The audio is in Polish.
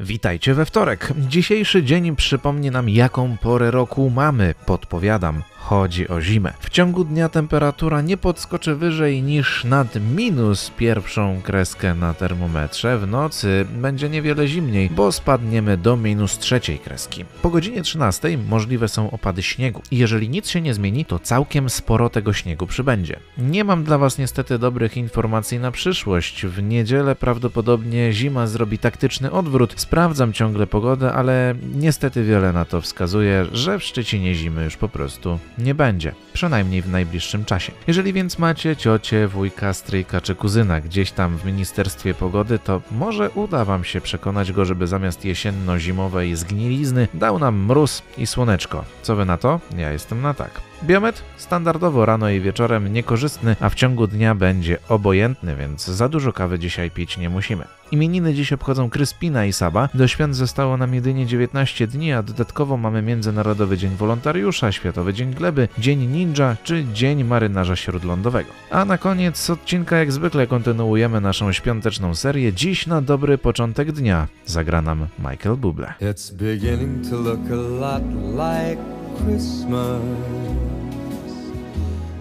Witajcie we wtorek. Dzisiejszy dzień przypomni nam, jaką porę roku mamy. Podpowiadam, chodzi o zimę. W ciągu dnia temperatura nie podskoczy wyżej niż nad minus pierwszą kreskę na termometrze. W nocy będzie niewiele zimniej, bo spadniemy do minus trzeciej kreski. Po godzinie 13 możliwe są opady śniegu. Jeżeli nic się nie zmieni, to całkiem sporo tego śniegu przybędzie. Nie mam dla Was niestety dobrych informacji na przyszłość. W niedzielę prawdopodobnie zima zrobi taktyczny odwrót. Sprawdzam ciągle pogodę, ale niestety wiele na to wskazuje, że w Szczecinie zimy już po prostu nie będzie, przynajmniej w najbliższym czasie. Jeżeli więc macie ciocie, wujka, stryjka czy kuzyna gdzieś tam w Ministerstwie Pogody, to może uda Wam się przekonać go, żeby zamiast jesienno-zimowej zgnilizny dał nam mróz i słoneczko. Co Wy na to? Ja jestem na tak. Biometr standardowo rano i wieczorem niekorzystny, a w ciągu dnia będzie obojętny, więc za dużo kawy dzisiaj pić nie musimy. Imieniny dziś obchodzą Kryspina i Saba. Do świąt zostało nam jedynie 19 dni, a dodatkowo mamy Międzynarodowy Dzień Wolontariusza, Światowy Dzień Gleby, Dzień Ninja czy Dzień Marynarza Śródlądowego. A na koniec odcinka jak zwykle kontynuujemy naszą świąteczną serię. Dziś na dobry początek dnia zagra nam Michael Bublé. It's beginning to look a lot like Christmas